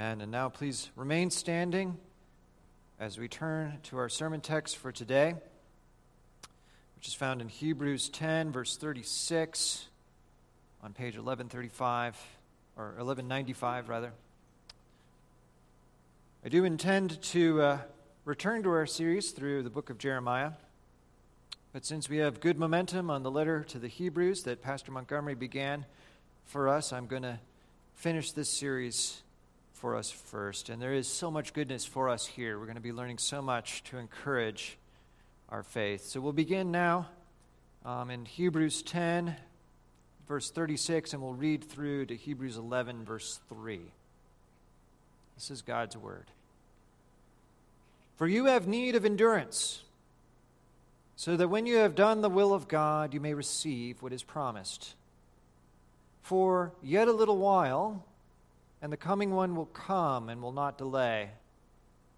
Amen. And now please remain standing as we turn to our sermon text for today, which is found in Hebrews 10, verse 36, on page 1135, or 1195, rather. I do intend to uh, return to our series through the book of Jeremiah. But since we have good momentum on the letter to the Hebrews that Pastor Montgomery began for us, I'm going to finish this series for us first. And there is so much goodness for us here. We're going to be learning so much to encourage our faith. So we'll begin now um, in Hebrews 10, verse 36, and we'll read through to Hebrews 11, verse 3. This is God's word. For you have need of endurance so that when you have done the will of God, you may receive what is promised. For yet a little while, and the coming one will come and will not delay.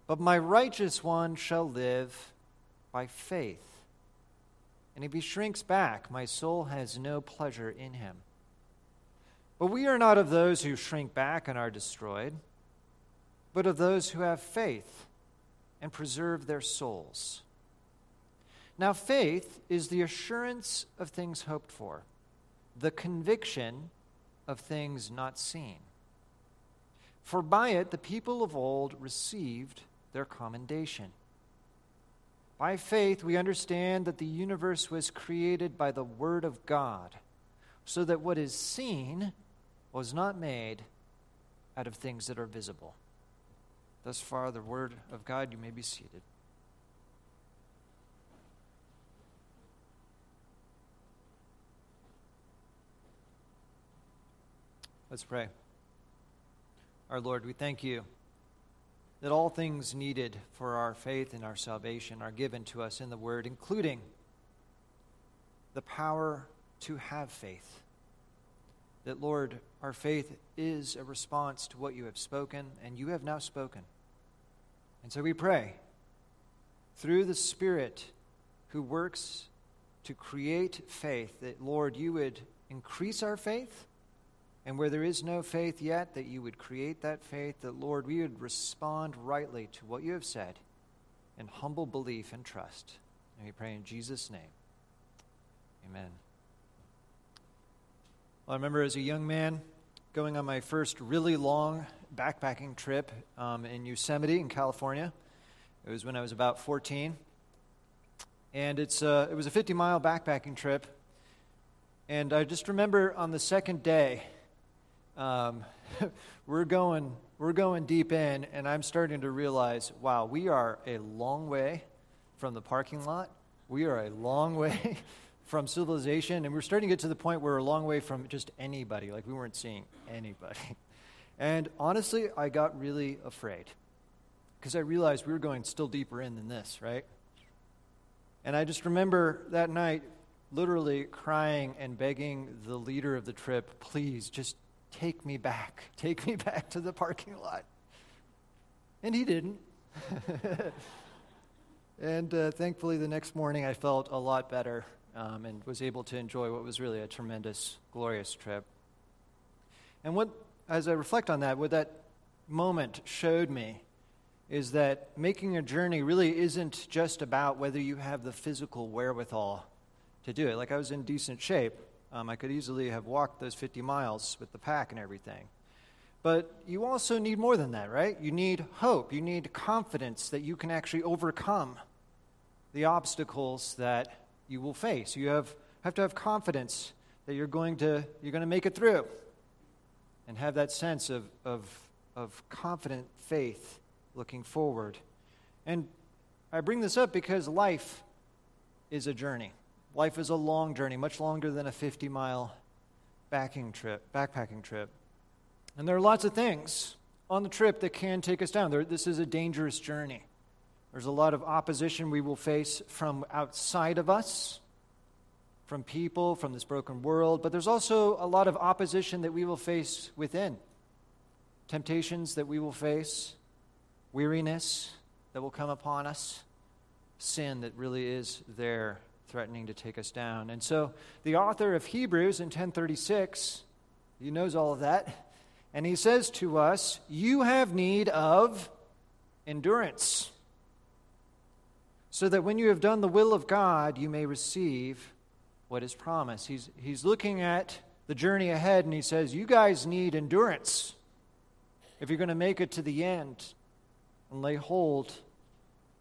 But my righteous one shall live by faith. And if he shrinks back, my soul has no pleasure in him. But we are not of those who shrink back and are destroyed, but of those who have faith and preserve their souls. Now, faith is the assurance of things hoped for, the conviction of things not seen. For by it the people of old received their commendation. By faith, we understand that the universe was created by the Word of God, so that what is seen was not made out of things that are visible. Thus far, the Word of God, you may be seated. Let's pray. Our Lord, we thank you that all things needed for our faith and our salvation are given to us in the Word, including the power to have faith. That, Lord, our faith is a response to what you have spoken, and you have now spoken. And so we pray through the Spirit who works to create faith, that, Lord, you would increase our faith and where there is no faith yet, that you would create that faith, that, Lord, we would respond rightly to what you have said in humble belief and trust. And we pray in Jesus' name. Amen. Well, I remember as a young man going on my first really long backpacking trip um, in Yosemite in California. It was when I was about 14. And it's, uh, it was a 50 mile backpacking trip. And I just remember on the second day, um, we're going we're going deep in, and I'm starting to realize, wow, we are a long way from the parking lot. We are a long way from civilization, and we're starting to get to the point where we're a long way from just anybody. Like we weren't seeing anybody. And honestly, I got really afraid because I realized we were going still deeper in than this, right? And I just remember that night literally crying and begging the leader of the trip, please just Take me back. Take me back to the parking lot. And he didn't. and uh, thankfully, the next morning I felt a lot better um, and was able to enjoy what was really a tremendous, glorious trip. And what, as I reflect on that, what that moment showed me is that making a journey really isn't just about whether you have the physical wherewithal to do it. Like I was in decent shape, um, I could easily have walked those 50 miles with the pack and everything. But you also need more than that, right? You need hope. You need confidence that you can actually overcome the obstacles that you will face. You have, have to have confidence that you're going to, you're going to make it through and have that sense of, of, of confident faith looking forward. And I bring this up because life is a journey. Life is a long journey, much longer than a 50 mile backing trip, backpacking trip. And there are lots of things on the trip that can take us down. There, this is a dangerous journey. There's a lot of opposition we will face from outside of us, from people, from this broken world, but there's also a lot of opposition that we will face within. Temptations that we will face, weariness that will come upon us, sin that really is there threatening to take us down. And so the author of Hebrews in 1036, he knows all of that, And he says to us, You have need of endurance, so that when you have done the will of God, you may receive what is promised. He's, he's looking at the journey ahead and he says, You guys need endurance if you're going to make it to the end and lay hold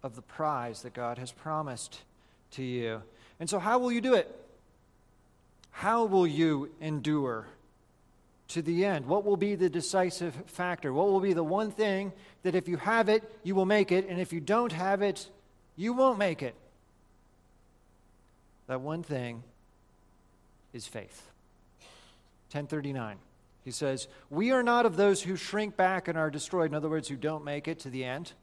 of the prize that God has promised to you. And so, how will you do it? How will you endure to the end? What will be the decisive factor? What will be the one thing that if you have it, you will make it, and if you don't have it, you won't make it? That one thing is faith. 1039. He says, We are not of those who shrink back and are destroyed. In other words, who don't make it to the end.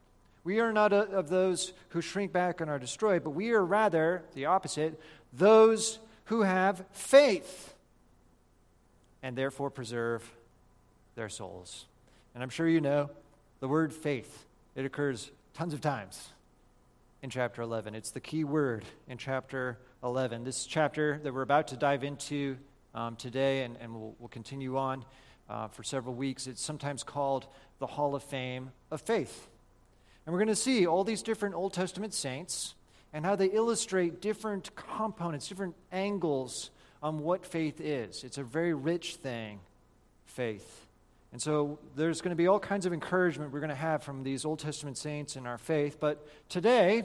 We are not of those who shrink back and are destroyed, but we are rather, the opposite, those who have faith and therefore preserve their souls. And I'm sure you know the word faith, it occurs tons of times in chapter 11. It's the key word in chapter 11. This chapter that we're about to dive into um, today, and, and we'll, we'll continue on uh, for several weeks, it's sometimes called the Hall of Fame of Faith. And we're going to see all these different Old Testament saints and how they illustrate different components, different angles on what faith is. It's a very rich thing, faith. And so there's going to be all kinds of encouragement we're going to have from these Old Testament saints in our faith. But today,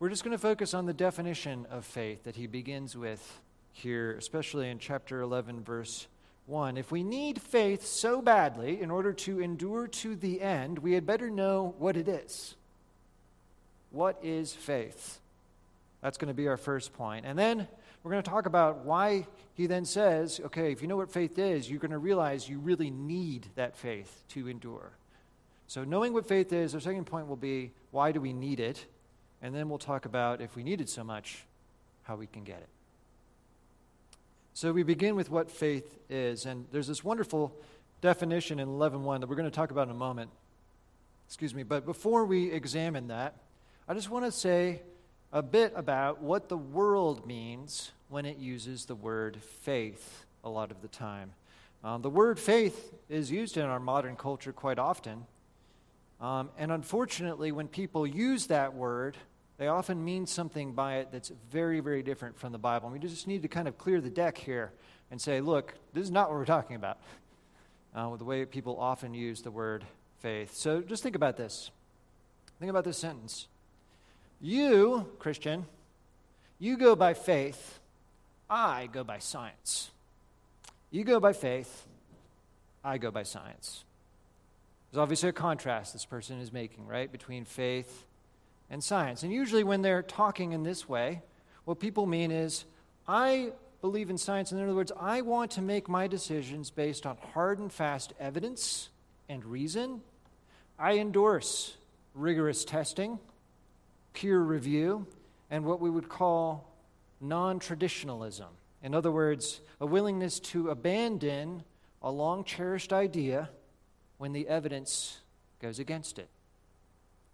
we're just going to focus on the definition of faith that he begins with here, especially in chapter 11, verse 1. If we need faith so badly in order to endure to the end, we had better know what it is. What is faith? That's going to be our first point. And then we're going to talk about why he then says, okay, if you know what faith is, you're going to realize you really need that faith to endure. So, knowing what faith is, our second point will be why do we need it? And then we'll talk about, if we need it so much, how we can get it. So we begin with what faith is. And there's this wonderful definition in 11.1 that we're going to talk about in a moment. Excuse me. But before we examine that, I just want to say a bit about what the world means when it uses the word faith a lot of the time. Um, the word faith is used in our modern culture quite often. Um, and unfortunately, when people use that word, they often mean something by it that's very, very different from the Bible. And we just need to kind of clear the deck here and say, look, this is not what we're talking about, uh, with the way people often use the word faith. So just think about this. Think about this sentence. You, Christian, you go by faith, I go by science. You go by faith, I go by science. There's obviously a contrast this person is making, right, between faith and science. And usually, when they're talking in this way, what people mean is, I believe in science. In other words, I want to make my decisions based on hard and fast evidence and reason. I endorse rigorous testing, peer review, and what we would call non traditionalism. In other words, a willingness to abandon a long cherished idea when the evidence goes against it.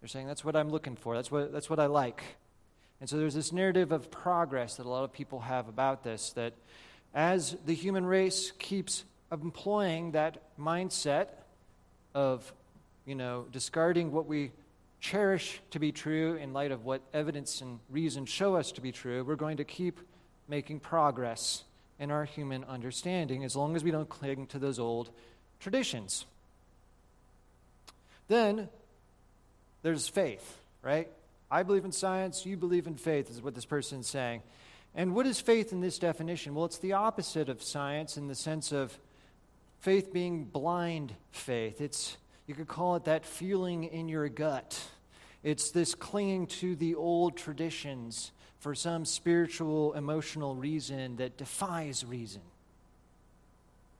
They're saying, that's what I'm looking for, that's what, that's what I like. And so there's this narrative of progress that a lot of people have about this that as the human race keeps employing that mindset of, you know, discarding what we cherish to be true in light of what evidence and reason show us to be true, we're going to keep making progress in our human understanding as long as we don't cling to those old traditions. Then there's faith, right? I believe in science, you believe in faith, is what this person is saying. And what is faith in this definition? Well, it's the opposite of science in the sense of faith being blind faith. It's, you could call it that feeling in your gut. It's this clinging to the old traditions for some spiritual, emotional reason that defies reason.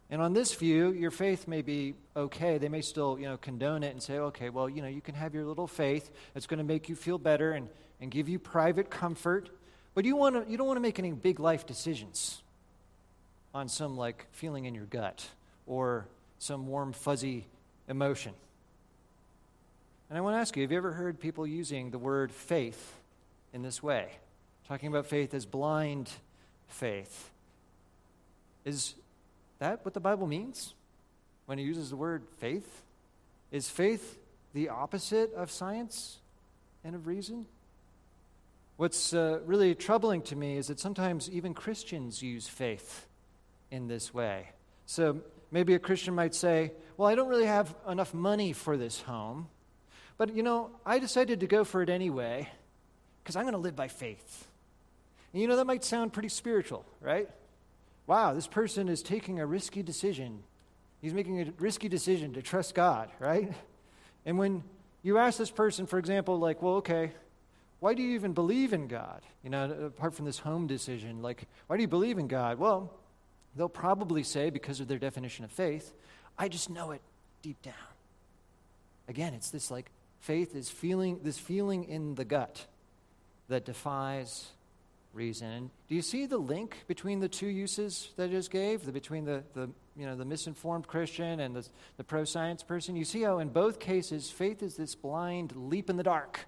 And on this view, your faith may be okay. They may still, you know, condone it and say, okay, well, you know, you can have your little faith. It's going to make you feel better and, and give you private comfort. But you, want to, you don't want to make any big life decisions on some, like, feeling in your gut or some warm, fuzzy emotion. And I want to ask you have you ever heard people using the word faith in this way? Talking about faith as blind faith. Is that what the Bible means? when he uses the word faith? Is faith the opposite of science and of reason? What's uh, really troubling to me is that sometimes even Christians use faith in this way. So maybe a Christian might say, Well, I don't really have enough money for this home, but you know, I decided to go for it anyway because I'm going to live by faith. And you know, that might sound pretty spiritual, right? Wow, this person is taking a risky decision. He's making a risky decision to trust God, right? And when you ask this person, for example, like, well, okay, why do you even believe in God? You know, apart from this home decision, like, why do you believe in God? Well, they'll probably say, because of their definition of faith, I just know it deep down. Again, it's this like faith is feeling this feeling in the gut that defies reason. do you see the link between the two uses that I just gave, the, between the, the, you know, the misinformed Christian and the, the pro science person? You see how in both cases, faith is this blind leap in the dark.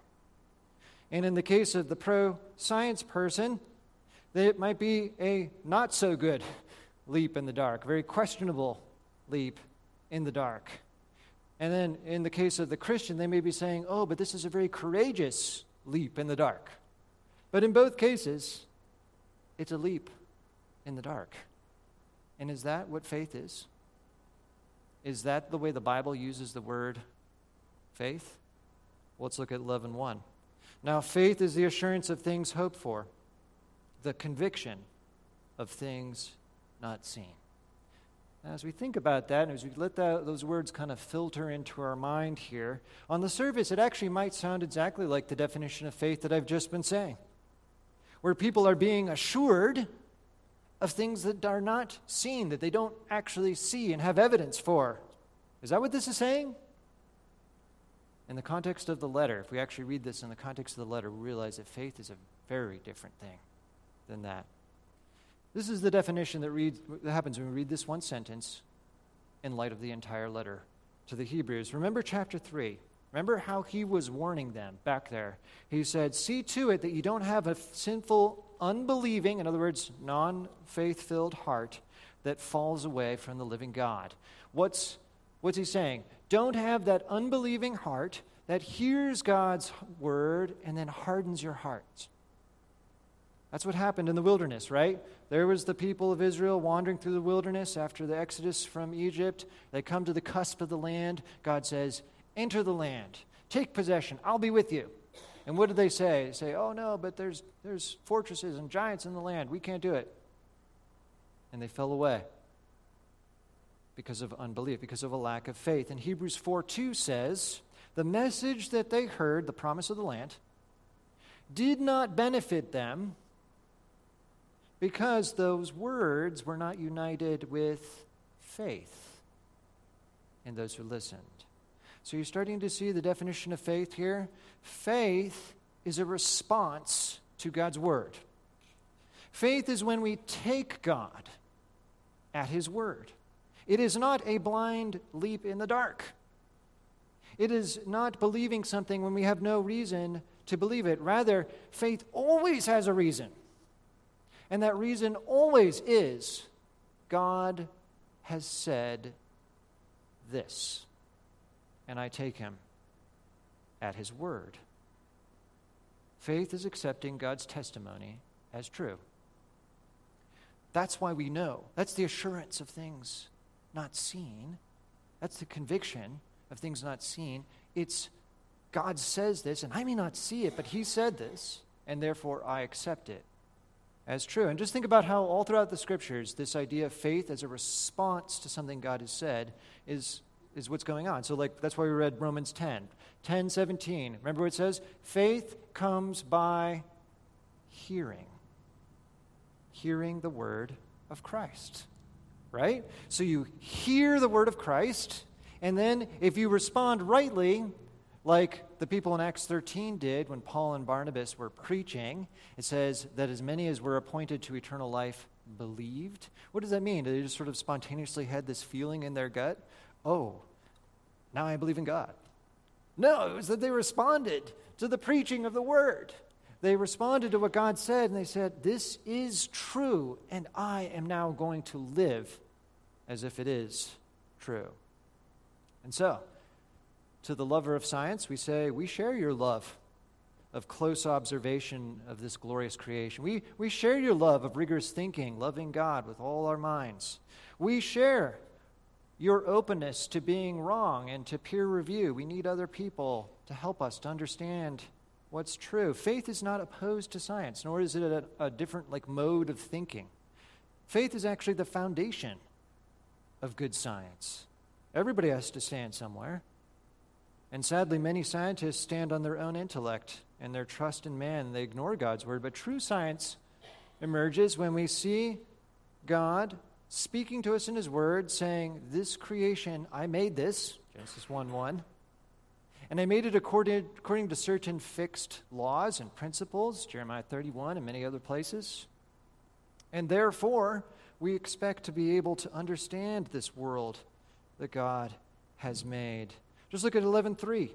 And in the case of the pro science person, it might be a not so good leap in the dark, very questionable leap in the dark. And then in the case of the Christian, they may be saying, oh, but this is a very courageous leap in the dark. But in both cases, it's a leap in the dark. And is that what faith is? Is that the way the Bible uses the word faith? Well, let's look at 11 1. Now, faith is the assurance of things hoped for, the conviction of things not seen. As we think about that, and as we let those words kind of filter into our mind here, on the surface, it actually might sound exactly like the definition of faith that I've just been saying, where people are being assured of things that are not seen, that they don't actually see and have evidence for. Is that what this is saying? In the context of the letter, if we actually read this in the context of the letter, we realize that faith is a very different thing than that. This is the definition that, reads, that happens when we read this one sentence in light of the entire letter to the Hebrews. Remember chapter 3. Remember how he was warning them back there. He said, See to it that you don't have a sinful, unbelieving, in other words, non faith filled heart that falls away from the living God. What's, what's he saying? Don't have that unbelieving heart that hears God's word and then hardens your heart. That's what happened in the wilderness, right? There was the people of Israel wandering through the wilderness after the exodus from Egypt. They come to the cusp of the land. God says, Enter the land, take possession, I'll be with you. And what did they say? They say, Oh no, but there's, there's fortresses and giants in the land. We can't do it. And they fell away because of unbelief, because of a lack of faith. And Hebrews 4 2 says, The message that they heard, the promise of the land, did not benefit them because those words were not united with faith in those who listened. So you're starting to see the definition of faith here. Faith is a response to God's word. Faith is when we take God at his word. It is not a blind leap in the dark. It is not believing something when we have no reason to believe it. Rather, faith always has a reason. And that reason always is God has said this. And I take him at his word. Faith is accepting God's testimony as true. That's why we know. That's the assurance of things not seen. That's the conviction of things not seen. It's God says this, and I may not see it, but He said this, and therefore I accept it as true. And just think about how all throughout the scriptures, this idea of faith as a response to something God has said is, is what's going on. So, like, that's why we read Romans 10. 10 17. Remember what it says? Faith comes by hearing, hearing the word of Christ right? So you hear the word of Christ, and then if you respond rightly, like the people in Acts 13 did when Paul and Barnabas were preaching, it says that as many as were appointed to eternal life believed. What does that mean? They just sort of spontaneously had this feeling in their gut? Oh, now I believe in God. No, it was that they responded to the preaching of the word. They responded to what God said and they said, This is true, and I am now going to live as if it is true. And so, to the lover of science, we say, We share your love of close observation of this glorious creation. We, we share your love of rigorous thinking, loving God with all our minds. We share your openness to being wrong and to peer review. We need other people to help us to understand what's true. Faith is not opposed to science, nor is it a, a different like mode of thinking. Faith is actually the foundation of good science. Everybody has to stand somewhere. And sadly, many scientists stand on their own intellect and their trust in man. They ignore God's word. But true science emerges when we see God speaking to us in his word, saying, This creation, I made this, Genesis 1 1. And I made it according, according to certain fixed laws and principles, Jeremiah 31 and many other places. And therefore, we expect to be able to understand this world that God has made. Just look at 11:3.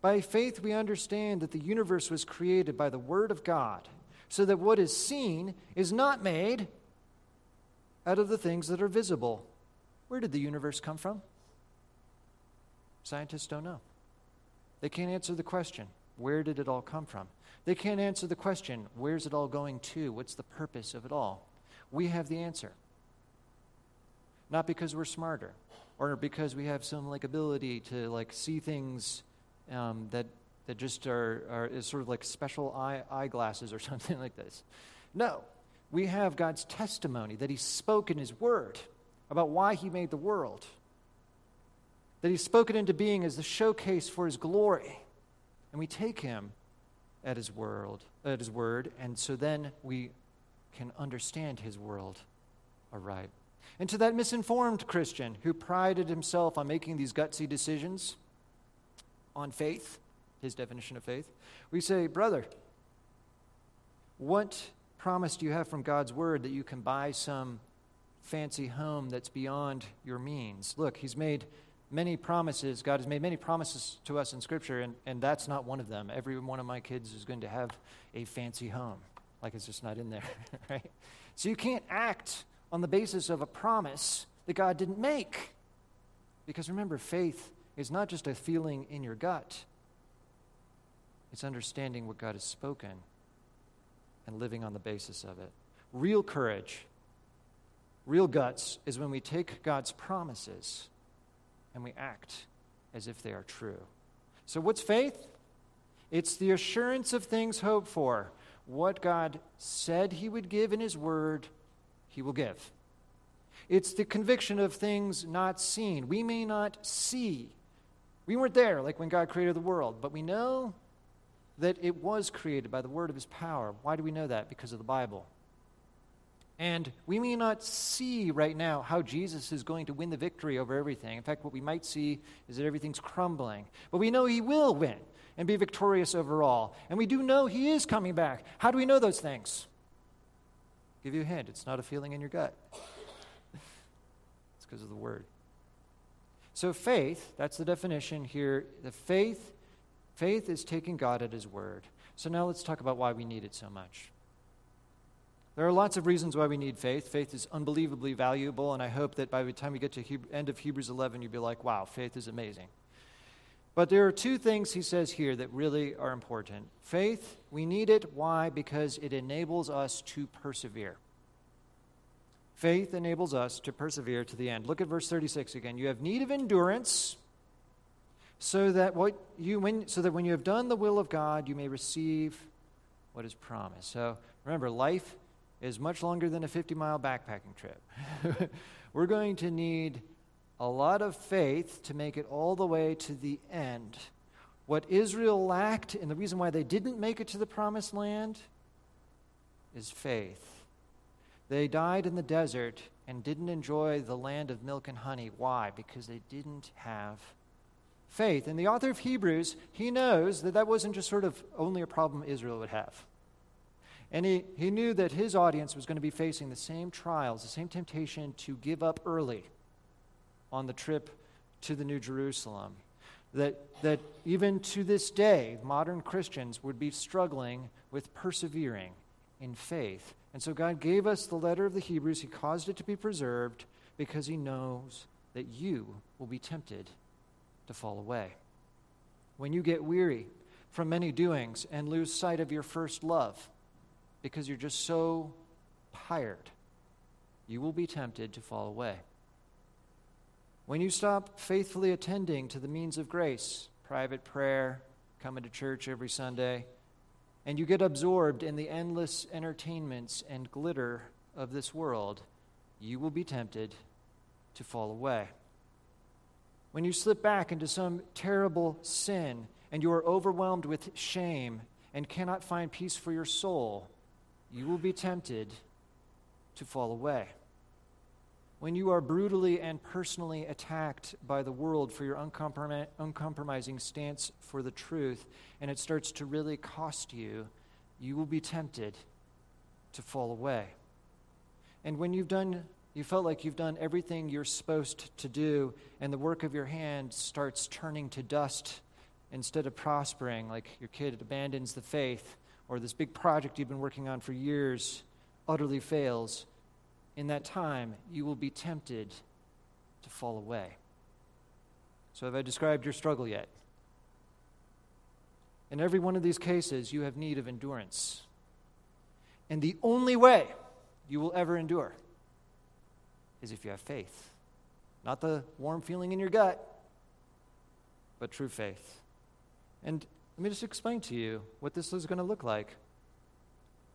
By faith we understand that the universe was created by the word of God, so that what is seen is not made out of the things that are visible. Where did the universe come from? Scientists don't know. They can't answer the question, where did it all come from? They can't answer the question, where's it all going to? What's the purpose of it all? We have the answer. Not because we're smarter or because we have some like ability to like see things um, that that just are, are is sort of like special eye eyeglasses or something like this. No, we have God's testimony that He spoke in His Word about why He made the world, that He spoke it into being as the showcase for His glory, and we take Him at His word, at His word, and so then we can understand His world aright. And to that misinformed Christian who prided himself on making these gutsy decisions on faith, his definition of faith, we say, Brother, what promise do you have from God's word that you can buy some fancy home that's beyond your means? Look, he's made many promises. God has made many promises to us in Scripture, and, and that's not one of them. Every one of my kids is going to have a fancy home. Like it's just not in there, right? So you can't act on the basis of a promise that God didn't make. Because remember, faith is not just a feeling in your gut, it's understanding what God has spoken and living on the basis of it. Real courage, real guts, is when we take God's promises and we act as if they are true. So, what's faith? It's the assurance of things hoped for. What God said He would give in His Word, he will give. It's the conviction of things not seen. We may not see. We weren't there, like when God created the world, but we know that it was created by the word of his power. Why do we know that? Because of the Bible. And we may not see right now how Jesus is going to win the victory over everything. In fact, what we might see is that everything's crumbling. But we know he will win and be victorious over all. And we do know he is coming back. How do we know those things? give you a hint it's not a feeling in your gut, it's because of the word. So, faith, that's the definition here. The faith, faith is taking God at his word. So, now let's talk about why we need it so much. There are lots of reasons why we need faith. Faith is unbelievably valuable, and I hope that by the time we get to the end of Hebrews 11, you'll be like, wow, faith is amazing. But there are two things he says here that really are important. Faith, we need it. Why? Because it enables us to persevere. Faith enables us to persevere to the end. Look at verse 36 again. You have need of endurance so that what you when so that when you have done the will of God, you may receive what is promised. So remember, life is much longer than a 50-mile backpacking trip. We're going to need a lot of faith to make it all the way to the end. What Israel lacked, and the reason why they didn't make it to the promised land, is faith. They died in the desert and didn't enjoy the land of milk and honey. Why? Because they didn't have faith. And the author of Hebrews, he knows that that wasn't just sort of only a problem Israel would have. And he, he knew that his audience was going to be facing the same trials, the same temptation to give up early on the trip to the New Jerusalem. That, that even to this day, modern Christians would be struggling with persevering in faith. And so God gave us the letter of the Hebrews. He caused it to be preserved because He knows that you will be tempted to fall away. When you get weary from many doings and lose sight of your first love because you're just so tired, you will be tempted to fall away. When you stop faithfully attending to the means of grace, private prayer, coming to church every Sunday, and you get absorbed in the endless entertainments and glitter of this world, you will be tempted to fall away. When you slip back into some terrible sin and you are overwhelmed with shame and cannot find peace for your soul, you will be tempted to fall away. When you are brutally and personally attacked by the world for your uncompromising stance for the truth, and it starts to really cost you, you will be tempted to fall away. And when you've done, you felt like you've done everything you're supposed to do, and the work of your hand starts turning to dust instead of prospering, like your kid abandons the faith, or this big project you've been working on for years utterly fails, in that time you will be tempted to fall away. So, have I described your struggle yet? In every one of these cases, you have need of endurance. And the only way you will ever endure is if you have faith. Not the warm feeling in your gut, but true faith. And let me just explain to you what this is going to look like.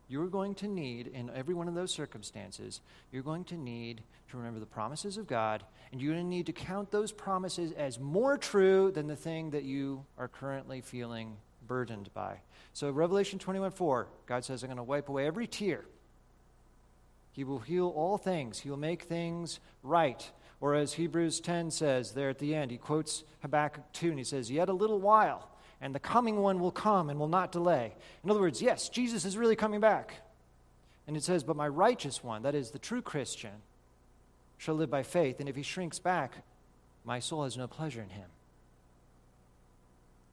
You're going to need, in every one of those circumstances, you're going to need to remember the promises of God, and you're going to need to count those promises as more true than the thing that you are currently feeling burdened by. So, Revelation 21 4, God says, I'm going to wipe away every tear. He will heal all things, He will make things right. Or as Hebrews 10 says there at the end, he quotes Habakkuk 2 and he says, Yet a little while, and the coming one will come and will not delay. In other words, yes, Jesus is really coming back. And it says, But my righteous one, that is the true Christian, shall live by faith. And if he shrinks back, my soul has no pleasure in him.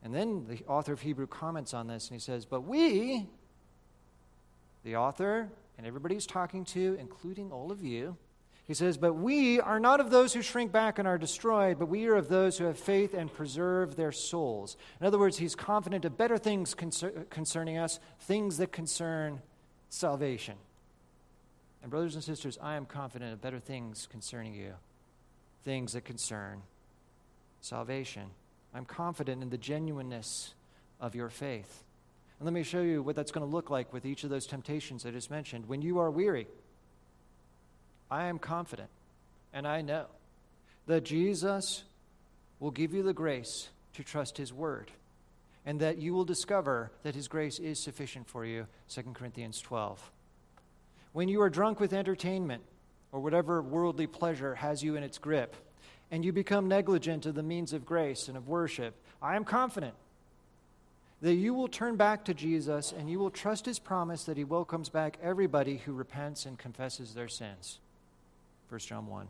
And then the author of Hebrew comments on this and he says, But we, the author, and everybody he's talking to, including all of you, he says, But we are not of those who shrink back and are destroyed, but we are of those who have faith and preserve their souls. In other words, he's confident of better things concer- concerning us, things that concern salvation. And, brothers and sisters, I am confident of better things concerning you, things that concern salvation. I'm confident in the genuineness of your faith. And let me show you what that's going to look like with each of those temptations I just mentioned. When you are weary, I am confident and I know that Jesus will give you the grace to trust his word and that you will discover that his grace is sufficient for you 2 corinthians 12 when you are drunk with entertainment or whatever worldly pleasure has you in its grip and you become negligent of the means of grace and of worship, I am confident that you will turn back to Jesus and you will trust his promise that he welcomes back everybody who repents and confesses their sins. 1 John 1.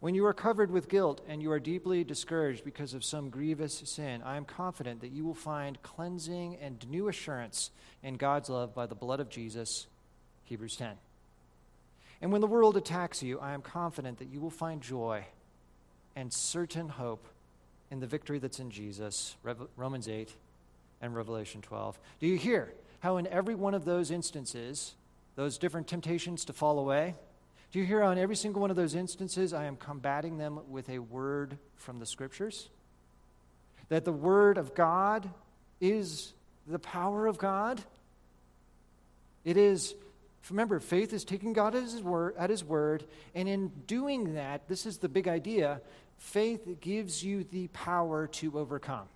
When you are covered with guilt and you are deeply discouraged because of some grievous sin, I am confident that you will find cleansing and new assurance in God's love by the blood of Jesus. Hebrews 10. And when the world attacks you, I am confident that you will find joy and certain hope in the victory that's in Jesus, Romans 8 and Revelation 12. Do you hear how, in every one of those instances, those different temptations to fall away, do you hear in every single one of those instances, I am combating them with a word from the scriptures? That the word of God is the power of God? It is Remember, faith is taking God at his, word, at his word, and in doing that, this is the big idea faith gives you the power to overcome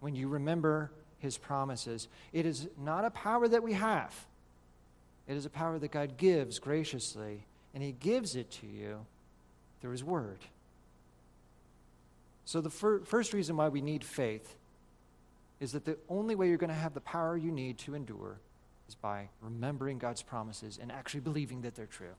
when you remember his promises. It is not a power that we have, it is a power that God gives graciously, and he gives it to you through his word. So, the fir- first reason why we need faith is that the only way you're going to have the power you need to endure is by remembering God's promises and actually believing that they're true.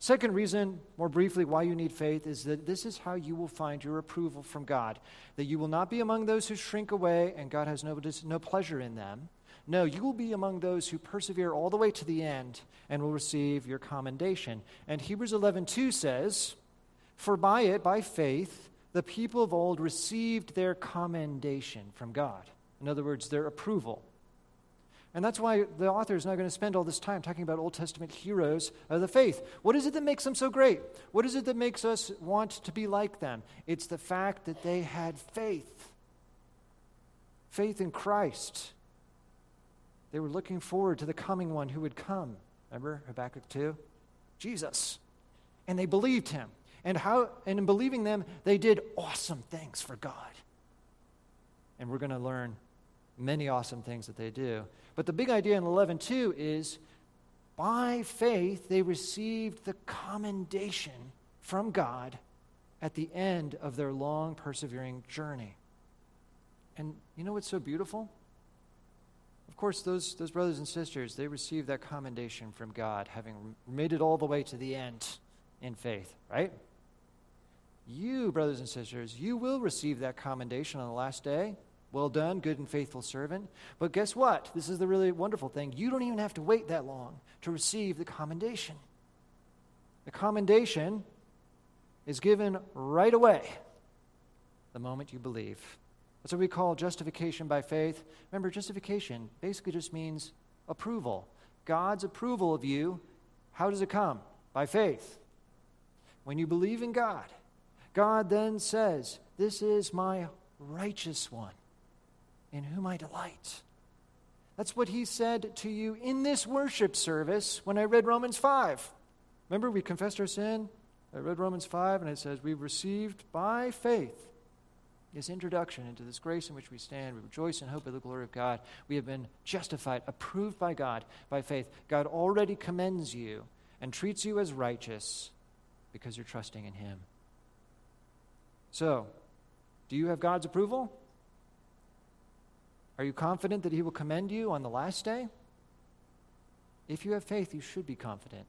Second reason, more briefly, why you need faith is that this is how you will find your approval from God. That you will not be among those who shrink away and God has no, no pleasure in them. No, you will be among those who persevere all the way to the end and will receive your commendation. And Hebrews 11:2 says, "For by it, by faith, the people of old received their commendation from God. In other words, their approval. And that's why the author is not going to spend all this time talking about Old Testament heroes of the faith. What is it that makes them so great? What is it that makes us want to be like them? It's the fact that they had faith faith in Christ. They were looking forward to the coming one who would come. Remember Habakkuk 2? Jesus. And they believed him. And how and in believing them, they did awesome things for God. And we're going to learn many awesome things that they do. But the big idea in 11:2 is by faith they received the commendation from God at the end of their long persevering journey. And you know what's so beautiful? Of course, those, those brothers and sisters, they received that commendation from God, having made it all the way to the end in faith, right? You, brothers and sisters, you will receive that commendation on the last day. Well done, good and faithful servant. But guess what? This is the really wonderful thing. You don't even have to wait that long to receive the commendation. The commendation is given right away the moment you believe. That's what we call justification by faith. Remember, justification basically just means approval. God's approval of you, how does it come? By faith. When you believe in God, God then says, This is my righteous one in whom I delight. That's what he said to you in this worship service when I read Romans 5. Remember, we confessed our sin. I read Romans 5, and it says, We've received by faith this introduction into this grace in which we stand. We rejoice in hope of the glory of God. We have been justified, approved by God by faith. God already commends you and treats you as righteous because you're trusting in Him. So, do you have God's approval? Are you confident that He will commend you on the last day? If you have faith, you should be confident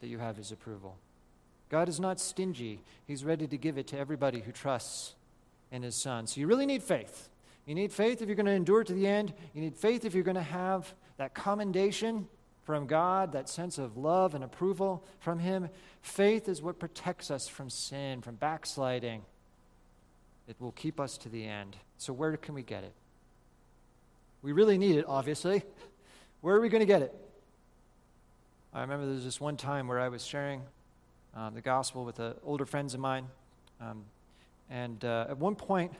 that you have His approval. God is not stingy, He's ready to give it to everybody who trusts in His Son. So you really need faith. You need faith if you're going to endure to the end. You need faith if you're going to have that commendation from God, that sense of love and approval from Him. Faith is what protects us from sin, from backsliding. It will keep us to the end. So, where can we get it? We really need it, obviously. Where are we going to get it? I remember there was this one time where I was sharing um, the gospel with uh, older friends of mine. Um, and uh, at one point,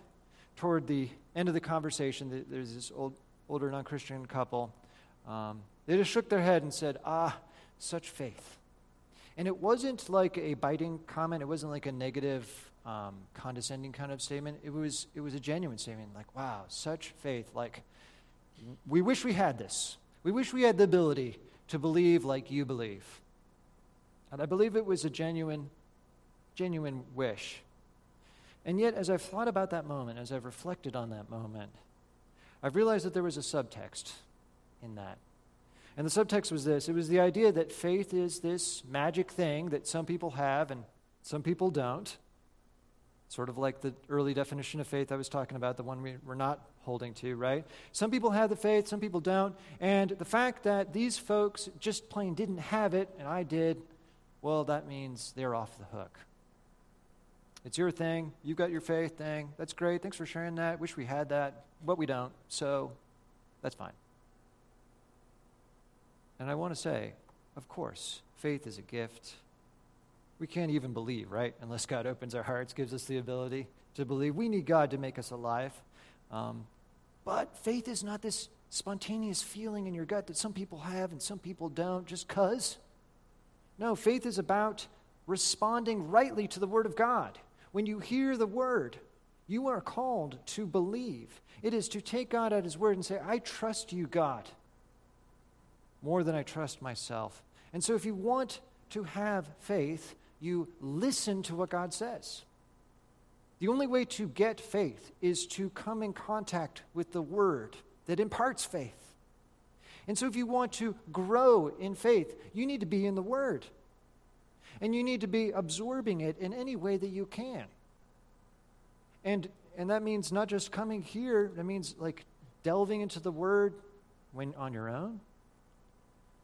toward the end of the conversation, there's this old, older non Christian couple. Um, they just shook their head and said, Ah, such faith. And it wasn't like a biting comment, it wasn't like a negative, um, condescending kind of statement. It was, it was a genuine statement, like, wow, such faith. Like, we wish we had this. We wish we had the ability to believe like you believe. And I believe it was a genuine, genuine wish. And yet, as I've thought about that moment, as I've reflected on that moment, I've realized that there was a subtext in that. And the subtext was this it was the idea that faith is this magic thing that some people have and some people don't. Sort of like the early definition of faith I was talking about, the one we, we're not holding to, right? Some people have the faith, some people don't. And the fact that these folks just plain didn't have it and I did, well, that means they're off the hook. It's your thing. You've got your faith thing. That's great. Thanks for sharing that. Wish we had that, but we don't. So that's fine. And I want to say, of course, faith is a gift we can't even believe, right? Unless God opens our hearts, gives us the ability to believe. We need God to make us alive. Um, but faith is not this spontaneous feeling in your gut that some people have and some people don't just because. No, faith is about responding rightly to the Word of God. When you hear the Word, you are called to believe. It is to take God at His Word and say, I trust you, God, more than I trust myself. And so if you want to have faith, you listen to what God says. The only way to get faith is to come in contact with the Word that imparts faith. And so, if you want to grow in faith, you need to be in the Word. And you need to be absorbing it in any way that you can. And, and that means not just coming here, that means like delving into the Word when on your own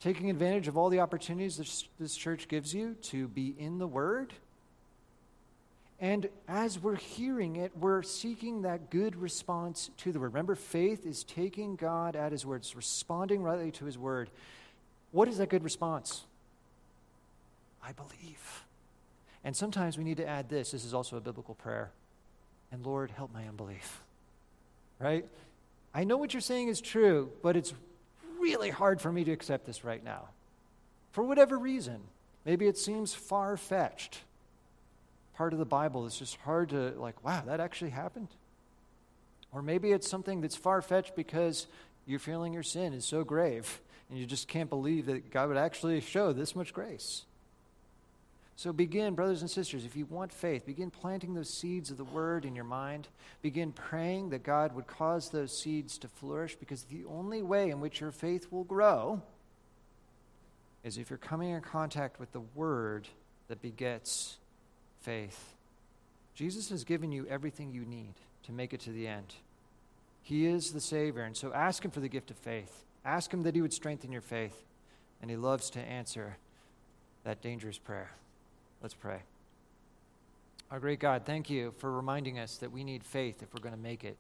taking advantage of all the opportunities this, this church gives you to be in the Word. And as we're hearing it, we're seeking that good response to the word. Remember, faith is taking God at his words, responding rightly to his word. What is that good response? I believe. And sometimes we need to add this. This is also a biblical prayer. And Lord, help my unbelief. Right? I know what you're saying is true, but it's really hard for me to accept this right now. For whatever reason. Maybe it seems far fetched part of the Bible that's just hard to, like, wow, that actually happened. Or maybe it's something that's far fetched because you're feeling your sin is so grave and you just can't believe that God would actually show this much grace. So begin, brothers and sisters, if you want faith, begin planting those seeds of the word in your mind. Begin praying that God would cause those seeds to flourish because the only way in which your faith will grow is if you're coming in contact with the word that begets faith. Jesus has given you everything you need to make it to the end. He is the Savior, and so ask Him for the gift of faith. Ask Him that He would strengthen your faith, and He loves to answer that dangerous prayer. Let's pray. Our great God, thank you for reminding us that we need faith if we're going to make it.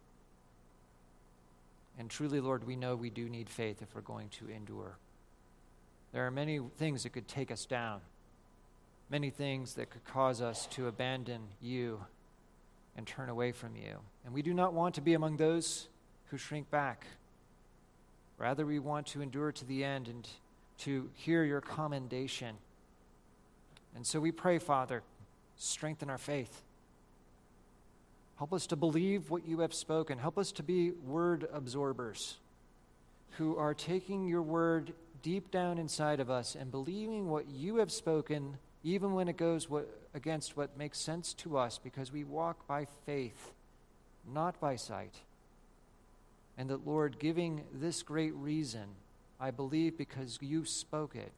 And truly, Lord, we know we do need faith if we're going to endure. There are many things that could take us down many things that could cause us to abandon you and turn away from you. And we do not want to be among those who shrink back. Rather, we want to endure to the end and to hear your commendation. And so we pray, Father, strengthen our faith. Help us to believe what you have spoken. Help us to be word absorbers who are taking your word deep down inside of us and believing what you have spoken even when it goes what, against what makes sense to us, because we walk by faith, not by sight. And that, Lord, giving this great reason, I believe because you spoke it,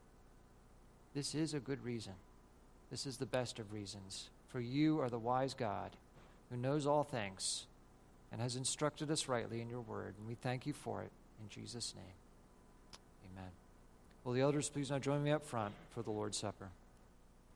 this is a good reason. This is the best of reasons. For you are the wise God who knows all things and has instructed us rightly in your word. And we thank you for it. In Jesus' name, amen. Will the elders please now join me up front for the Lord's Supper?